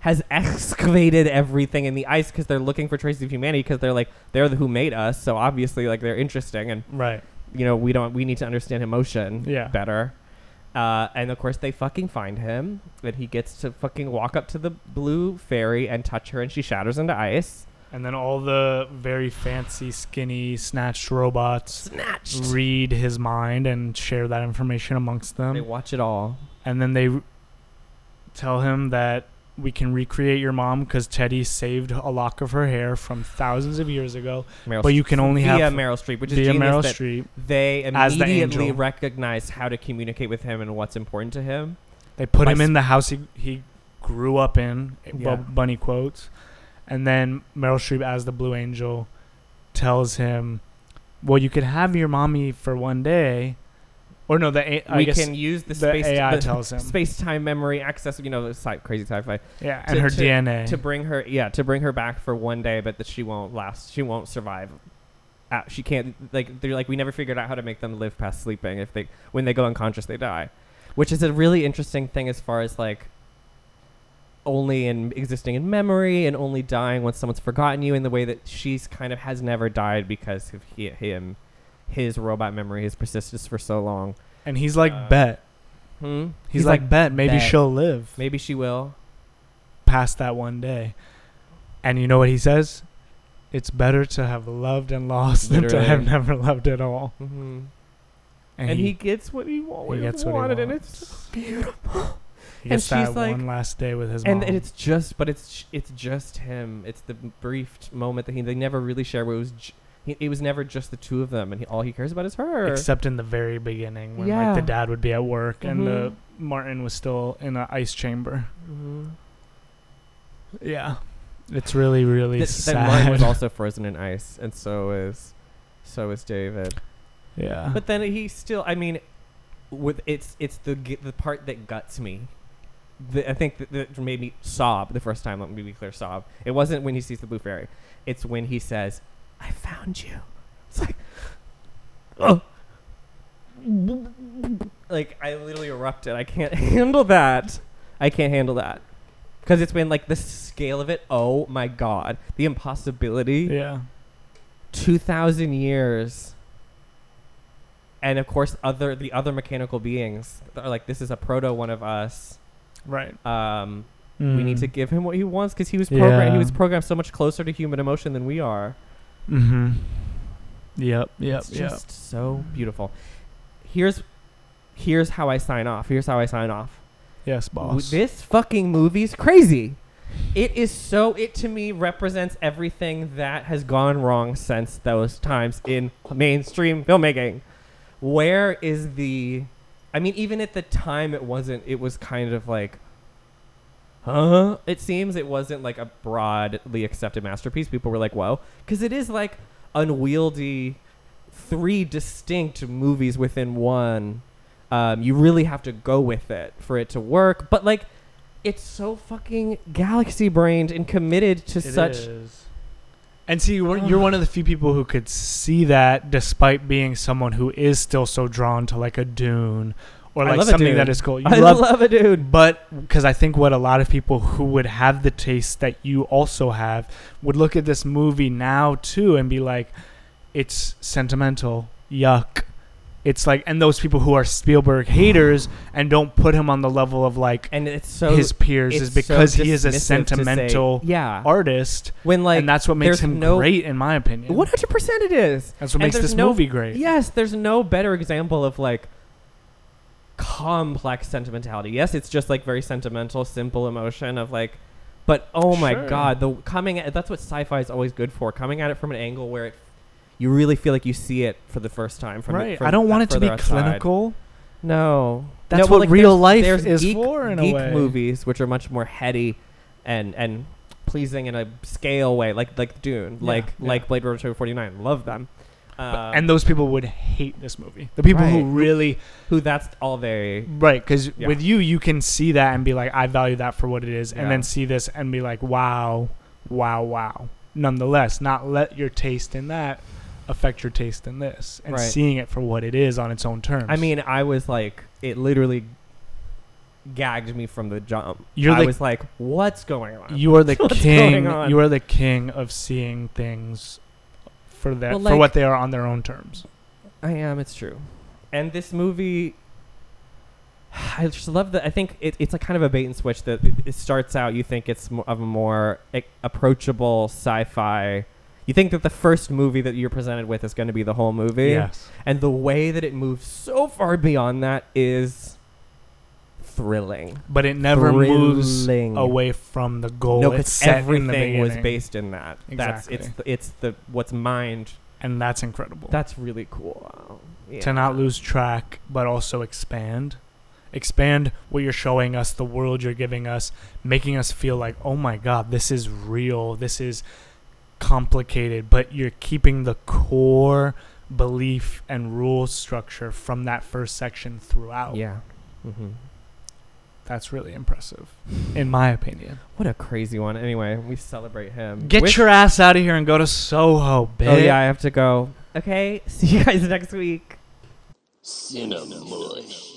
[SPEAKER 2] has excavated everything in the ice because they're looking for traces of humanity because they're like they're the who made us so obviously like they're interesting and
[SPEAKER 3] right?
[SPEAKER 2] you know we don't we need to understand emotion
[SPEAKER 3] Yeah.
[SPEAKER 2] better uh, and of course they fucking find him and he gets to fucking walk up to the blue fairy and touch her and she shatters into ice.
[SPEAKER 3] And then all the very fancy, skinny, snatched robots
[SPEAKER 2] snatched!
[SPEAKER 3] read his mind and share that information amongst them.
[SPEAKER 2] they watch it all.
[SPEAKER 3] And then they r- tell him that we can recreate your mom because Teddy saved a lock of her hair from thousands of years ago.
[SPEAKER 2] Meryl
[SPEAKER 3] But you can only
[SPEAKER 2] via
[SPEAKER 3] have
[SPEAKER 2] Meryl Streep which is
[SPEAKER 3] via Meryl
[SPEAKER 2] that
[SPEAKER 3] Streep.
[SPEAKER 2] they
[SPEAKER 3] as the
[SPEAKER 2] immediately
[SPEAKER 3] angel.
[SPEAKER 2] how to communicate with him and what's important to him
[SPEAKER 3] They put
[SPEAKER 2] by
[SPEAKER 3] him in the house he, he grew up in,
[SPEAKER 2] Yeah.
[SPEAKER 3] bunny quotes. And then Meryl Streep, as the Blue Angel, tells him, Well, you could have your mommy for one day. Or no, the A- I
[SPEAKER 2] we can use the,
[SPEAKER 3] the
[SPEAKER 2] space
[SPEAKER 3] AI tells him.
[SPEAKER 2] space time memory access you know the sci- crazy sci-fi.
[SPEAKER 3] Yeah, and
[SPEAKER 2] to-
[SPEAKER 3] her
[SPEAKER 2] to-
[SPEAKER 3] DNA.
[SPEAKER 2] to bring her yeah to bring her back for one day but that she won't last she won't survive. Uh, she can't like they're like we never figured out how to make them live past sleeping. If they when they go unconscious they die. Which is a really interesting thing as far as like only in existing in memory and only dying once someone's forgotten you in the way that she's kind of has never died because of he, him his robot memory has persisted for so long
[SPEAKER 3] and he's like,
[SPEAKER 2] uh,
[SPEAKER 3] Bet.
[SPEAKER 2] hmm?
[SPEAKER 3] He's, like, Bet. Maybe
[SPEAKER 2] "Bet."
[SPEAKER 3] she'll live
[SPEAKER 2] maybe she will
[SPEAKER 3] past that one day. And you know what he says? It's better to have loved and lost than to have never loved at all.
[SPEAKER 2] hmm
[SPEAKER 3] And,
[SPEAKER 2] and,
[SPEAKER 3] he,
[SPEAKER 2] he, gets what he, wa-
[SPEAKER 3] he gets what he
[SPEAKER 2] wanted and
[SPEAKER 3] wants.
[SPEAKER 2] it's beautiful
[SPEAKER 3] he gets
[SPEAKER 2] and
[SPEAKER 3] that
[SPEAKER 2] she's like-
[SPEAKER 3] one last day with his
[SPEAKER 2] and,
[SPEAKER 3] mom.
[SPEAKER 2] and it's just but it's it's just him it's the brief moment that he they never really share where it was j- he, it was never just the two of them and he, all he cares about is her
[SPEAKER 3] Except in the very beginning when
[SPEAKER 2] Yeah.
[SPEAKER 3] like the dad would be at work and the
[SPEAKER 2] Mhm.
[SPEAKER 3] Martin was still in an ice chamber.
[SPEAKER 2] Mhm.
[SPEAKER 3] Yeah. It's really, really
[SPEAKER 2] Th-
[SPEAKER 3] sad.
[SPEAKER 2] Martin was also frozen in ice and so is so is David
[SPEAKER 3] yeah.
[SPEAKER 2] but then he still I mean with it's it's the the part that guts me the, I think that, that made me sob the first time. Let me be clear, sob. It wasn't when he sees the blue fairy. It's when he says, "I found you." It's like, oh, like I literally erupted. I can't handle that. I can't handle that because it's been like the scale of it. Oh my god, the impossibility.
[SPEAKER 3] yeah.
[SPEAKER 2] Two thousand years. And of course, other the other mechanical beings are like, this is a proto one of us.
[SPEAKER 3] Right.
[SPEAKER 2] Um, We need
[SPEAKER 3] Mm.
[SPEAKER 2] to give him what he wants because he was programmed. He was programmed so much closer to human emotion than we are.
[SPEAKER 3] Mm-hmm. Yep. Yep.
[SPEAKER 2] it's
[SPEAKER 3] Yep.
[SPEAKER 2] just so beautiful. Here's, here's how I sign off. Here's how I sign off.
[SPEAKER 3] Yes, boss.
[SPEAKER 2] This fucking movie's crazy. It is so. It to me represents everything that has gone wrong since those times in mainstream filmmaking. Where is the? I mean, even at the time, it wasn't. It was kind of like. Huh? It seems it wasn't like a broadly accepted masterpiece. People were like, "Whoa," because it is like unwieldy, three distinct movies within one. Um, you really have to go with it for it to work. But like, it's so fucking galaxy brained and committed to
[SPEAKER 3] It
[SPEAKER 2] such
[SPEAKER 3] is. And see, you're you're one of the few people who could see that, despite being someone who is still so drawn to like a Dune or like something that
[SPEAKER 2] Dune.
[SPEAKER 3] cool. You
[SPEAKER 2] I
[SPEAKER 3] love,
[SPEAKER 2] love a dude.
[SPEAKER 3] but because I think what a lot of people who would have the taste that you also have would look at this movie now too and be like, it's sentimental, yuck. It's like, and those people who are Spielberg haters and don't put him on the level of like
[SPEAKER 2] And it's so
[SPEAKER 3] his peers is because
[SPEAKER 2] so
[SPEAKER 3] he is a
[SPEAKER 2] to say-
[SPEAKER 3] sentimental
[SPEAKER 2] yeah.
[SPEAKER 3] artist,
[SPEAKER 2] when like
[SPEAKER 3] and that's what makes him
[SPEAKER 2] no-
[SPEAKER 3] great, in my opinion.
[SPEAKER 2] One hundred percent, it is.
[SPEAKER 3] That's what
[SPEAKER 2] and
[SPEAKER 3] makes this
[SPEAKER 2] no-
[SPEAKER 3] movie great.
[SPEAKER 2] Yes, there's no better example of like complex sentimentality. Yes, it's just like very sentimental, simple emotion of like, but oh my
[SPEAKER 3] Sure.
[SPEAKER 2] god, the coming at that's what sci-fi is always good for. Coming at it from an angle where it, you really feel like you see it for the first time. From the-
[SPEAKER 3] right.
[SPEAKER 2] from
[SPEAKER 3] I don't want it to be
[SPEAKER 2] outside.
[SPEAKER 3] clinical.
[SPEAKER 2] No,
[SPEAKER 3] That's
[SPEAKER 2] No,
[SPEAKER 3] what
[SPEAKER 2] like,
[SPEAKER 3] real
[SPEAKER 2] there's-
[SPEAKER 3] life
[SPEAKER 2] there's
[SPEAKER 3] is
[SPEAKER 2] geek,
[SPEAKER 3] for, in a
[SPEAKER 2] geek
[SPEAKER 3] way.
[SPEAKER 2] movies, which are much more heady and and pleasing in a scale way, like like Dune,
[SPEAKER 3] Yeah,
[SPEAKER 2] like
[SPEAKER 3] yeah.
[SPEAKER 2] like Blade Runner 2049. Love them. Um,
[SPEAKER 3] and those people would hate this movie. The people who really
[SPEAKER 2] who that's all they
[SPEAKER 3] right because
[SPEAKER 2] Yeah.
[SPEAKER 3] with you you can see that and be like I value that for what it is,
[SPEAKER 2] Yeah.
[SPEAKER 3] and then see this and be like wow, wow, wow. Nonetheless, not let your taste in that affect your taste in this, and
[SPEAKER 2] Right.
[SPEAKER 3] seeing it for what it is on its own terms.
[SPEAKER 2] I mean, I was like, it literally gagged me from the jump.
[SPEAKER 3] You're
[SPEAKER 2] I
[SPEAKER 3] the-
[SPEAKER 2] was like, what's going on?
[SPEAKER 3] you are the king. You are the king of seeing things for that
[SPEAKER 2] Well,
[SPEAKER 3] for what they are on their own terms.
[SPEAKER 2] I am. It's true. And this movie, I just love that. I think it, it's a kind of a bait and switch that it, it starts out. You think it's of a more a- approachable sci-fi. You think that the first movie that you're presented with is going to be the whole movie,
[SPEAKER 3] Yes.
[SPEAKER 2] and the way that it moves so far beyond that is thrilling.
[SPEAKER 3] But it never moves
[SPEAKER 2] Thrilling.
[SPEAKER 3] away from the goal.
[SPEAKER 2] no,
[SPEAKER 3] it's
[SPEAKER 2] because
[SPEAKER 3] set in the
[SPEAKER 2] everything was
[SPEAKER 3] beginning.
[SPEAKER 2] based in that. That's it's
[SPEAKER 3] Exactly.
[SPEAKER 2] the, it's the what's mind.
[SPEAKER 3] and that's incredible.
[SPEAKER 2] That's really cool. Yeah.
[SPEAKER 3] to not lose track, but also expand. Expand what you're showing us, the world you're giving us, making us feel like, oh my god, this is real. This is complicated, but you're keeping the core belief and rule structure from that first section throughout.
[SPEAKER 2] Yeah. hmm
[SPEAKER 3] That's really impressive, in my opinion.
[SPEAKER 2] What a crazy one. Anyway, we celebrate him.
[SPEAKER 3] Get
[SPEAKER 2] Wish-
[SPEAKER 3] your ass out of here and go to Soho, bitch.
[SPEAKER 2] Oh yeah, I have to go. Okay. See you guys next week.
[SPEAKER 4] Cinemush.